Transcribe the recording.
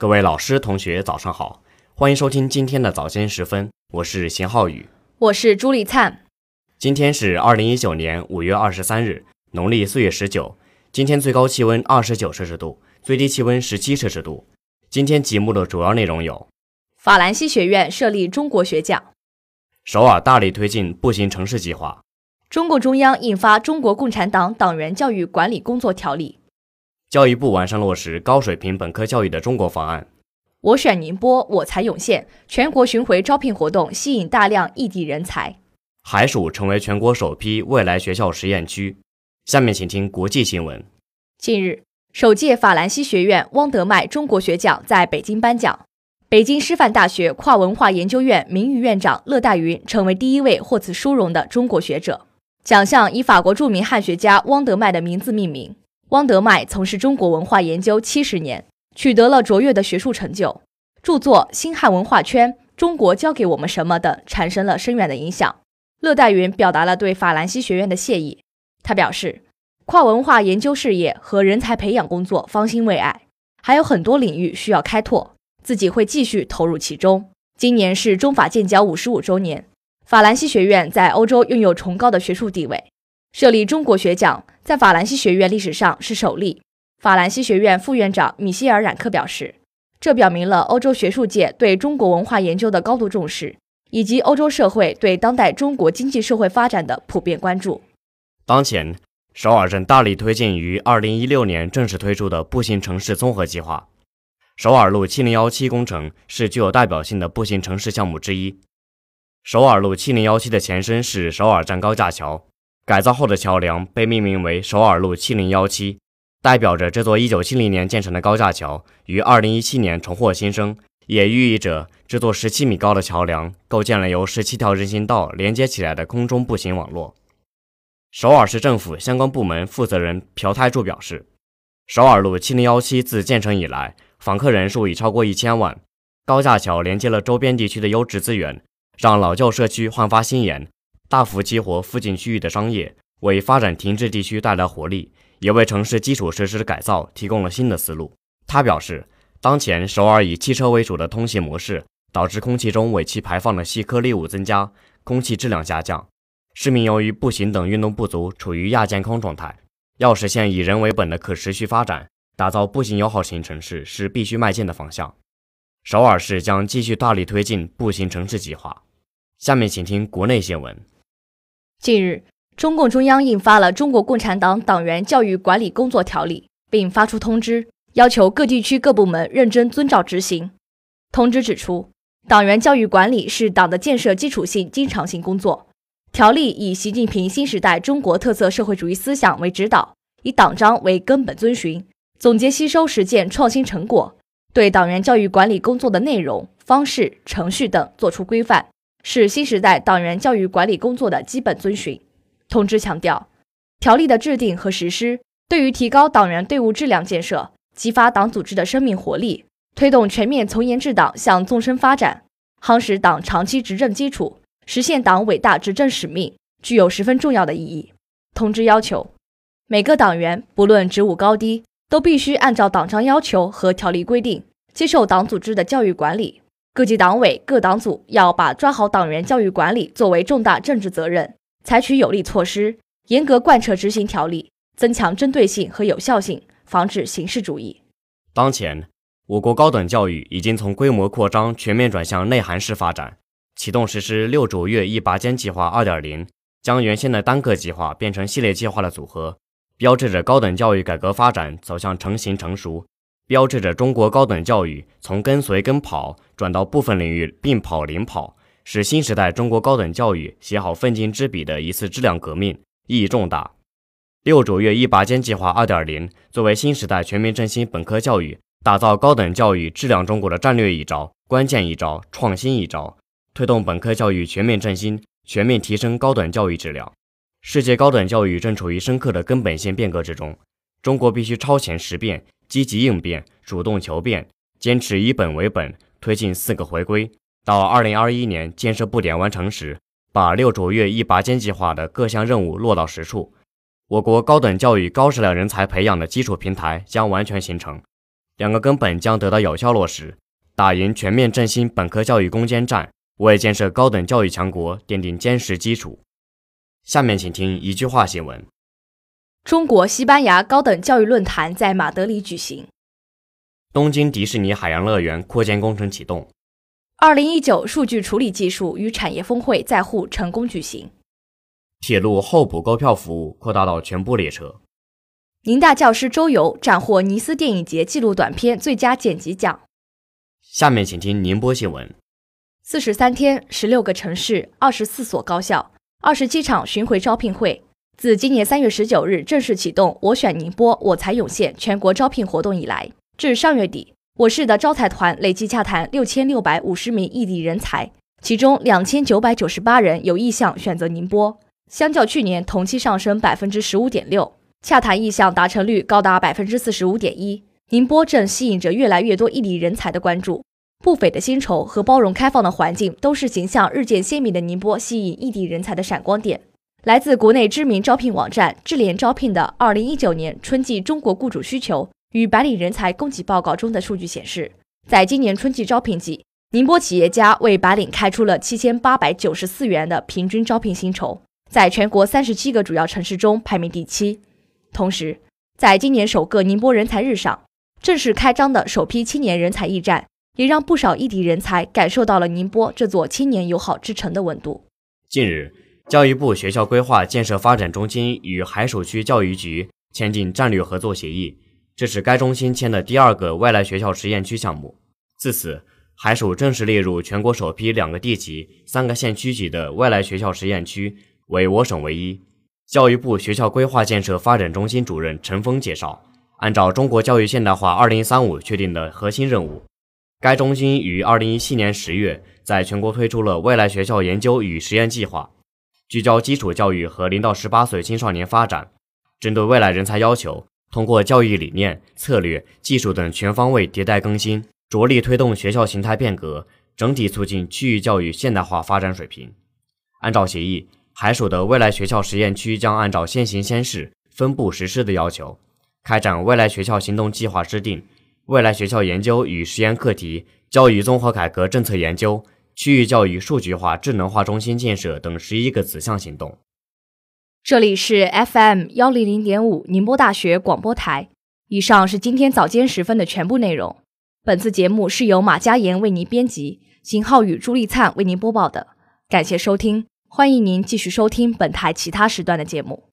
各位老师、同学，早上好，欢迎收听今天的早间时分，我是邢浩宇，我是朱丽灿。今天是二零一九年五月二十三日，农历四月十九。今天最高气温二十九摄氏度，最低气温十七摄氏度。今天节目的主要内容有：法兰西学院设立中国学奖，首尔大力推进步行城市计划，中共中央印发《中国共产党党员教育管理工作条例》，教育部完善落实高水平本科教育的中国方案。我选宁波，我才涌现，全国巡回招聘活动吸引大量异地人才。海曙成为全国首批未来学校实验区。下面请听国际新闻。近日，首届法兰西学院汪德迈中国学奖在北京颁奖。北京师范大学跨文化研究院名誉院长乐大云成为第一位获此殊荣的中国学者。奖项以法国著名汉学家汪德迈的名字命名。汪德迈从事中国文化研究七十年，取得了卓越的学术成就，著作《新汉文化圈》《中国教给我们什么》等产生了深远的影响。乐大云表达了对法兰西学院的谢意。他表示，跨文化研究事业和人才培养工作方兴未艾，还有很多领域需要开拓，自己会继续投入其中。今年是中法建交五十五周年，法兰西学院在欧洲拥有崇高的学术地位，设立中国学奖在法兰西学院历史上是首例。法兰西学院副院长米歇尔·冉克表示，这表明了欧洲学术界对中国文化研究的高度重视，以及欧洲社会对当代中国经济社会发展的普遍关注。当前，首尔正大力推进于二零一六年正式推出的步行城市综合计划。首尔路七零幺七工程是具有代表性的步行城市项目之一。首尔路七零幺七的前身是首尔站高架桥，改造后的桥梁被命名为首尔路七零幺七，代表着这座一九七零年建成的高架桥于二零一七年重获新生，也寓意着这座十七米高的桥梁构建了由十七条人行道连接起来的空中步行网络。首尔市政府相关部门负责人朴泰柱表示，首尔路七零幺七自建成以来，访客人数已超过一千万。高架桥连接了周边地区的优质资源，让老旧社区焕发新颜，大幅激活附近区域的商业，为发展停滞地区带来活力，也为城市基础设施的改造提供了新的思路。他表示，当前首尔以汽车为主的通行模式，导致空气中尾气排放的细颗粒物增加，空气质量下降。市民由于步行等运动不足，处于亚健康状态。要实现以人为本的可持续发展，打造步行友好型城市是必须迈进的方向。首尔市将继续大力推进步行城市计划。下面请听国内新闻。近日，中共中央印发了《中国共产党党员教育管理工作条例》，并发出通知，要求各地区各部门认真遵照执行。通知指出，党员教育管理是党的建设基础性经常性工作。条例以习近平新时代中国特色社会主义思想为指导，以党章为根本遵循，总结吸收实践创新成果，对党员教育管理工作的内容、方式、程序等作出规范，是新时代党员教育管理工作的基本遵循。通知强调，条例的制定和实施，对于提高党员队伍质量建设、激发党组织的生命活力、推动全面从严治党向纵深发展、夯实党长期执政基础。实现党伟大执政使命具有十分重要的意义。通知要求，每个党员不论职务高低，都必须按照党章要求和条例规定接受党组织的教育管理。各级党委、各党组要把抓好党员教育管理作为重大政治责任，采取有力措施，严格贯彻执行条例，增强针对性和有效性，防止形式主义。当前，我国高等教育已经从规模扩张全面转向内涵式发展。启动实施“六卓越一拔尖”计划2.0，将原先的单个计划变成系列计划的组合，标志着高等教育改革发展走向成型成熟，标志着中国高等教育从跟随跟跑转到部分领域并跑领跑，是新时代中国高等教育写好奋进之笔的一次质量革命，意义重大。“六卓越一拔尖”计划2.0作为新时代全面振兴本科教育、打造高等教育质量中国的战略一招、关键一招、创新一招。推动本科教育全面振兴，全面提升高等教育质量。世界高等教育正处于深刻的根本性变革之中，中国必须超前识变，积极应变，主动求变，坚持以本为本，推进四个回归。到二零二一年建设布点完成时，把六卓越一拔尖计划的各项任务落到实处，我国高等教育高质量人才培养的基础平台将完全形成。两个根本将得到有效落实，打赢全面振兴本科教育攻坚战，为建设高等教育强国奠定坚实基础。下面请听一句话新闻：中国西班牙高等教育论坛在马德里举行。东京迪士尼海洋乐园扩建工程启动。二零一九数据处理技术与产业峰会在沪成功举行。铁路候补购票服务扩大到全部列车。宁大教师周游斩获尼斯电影节纪录短片最佳剪辑奖。下面请听宁波新闻：四十三天，十六个城市，二十四所高校，二十七场巡回招聘会，自今年三月十九日正式启动“我选宁波，我才涌现”全国招聘活动以来。至上月底，我市的招才团累计洽谈六千六百五十名异地人才，其中两千九百九十八人有意向选择宁波，相较去年同期上升百分之十五点六，洽谈意向达成率高达百分之四十五点一。宁波正吸引着越来越多异地人才的关注，不菲的薪酬和包容开放的环境都是形象日渐鲜明的宁波吸引异地人才的闪光点。来自国内知名招聘网站智联招聘的二零一九年春季中国雇主需求。与白领人才供给报告中的数据显示，在今年春季招聘季，宁波企业家为白领开出了七千八百九十四元的平均招聘薪酬，在全国三十七个主要城市中排名第七。同时，在今年首个宁波人才日上，正式开张的首批青年人才驿站，也让不少异地人才感受到了宁波这座青年友好之城的温度。近日，教育部学校规划建设发展中心与海曙区教育局签订战略合作协议。这是该中心签的第二个外来学校实验区项目。自此，海曙正式列入全国首批两个地级、三个县区级的外来学校实验区，为我省唯一。教育部学校规划建设发展中心主任陈峰介绍，按照中国教育现代化二零三五确定的核心任务，该中心于二零一七年十月在全国推出了未来学校研究与实验计划，聚焦基础教育和零到十八岁青少年发展，针对未来人才要求。通过教育理念、策略、技术等全方位迭代更新，着力推动学校形态变革，整体促进区域教育现代化发展水平。按照协议，海曙的未来学校实验区将按照先行先试、分步实施的要求，开展未来学校行动计划制定、未来学校研究与实验课题、教育综合改革政策研究、区域教育数据化智能化中心建设等十一个子项行动。这里是 FM 幺零零点五宁波大学广播台。以上是今天早间时分的全部内容。本次节目是由马佳言为您编辑，邢浩宇、朱丽灿为您播报的。感谢收听，欢迎您继续收听本台其他时段的节目。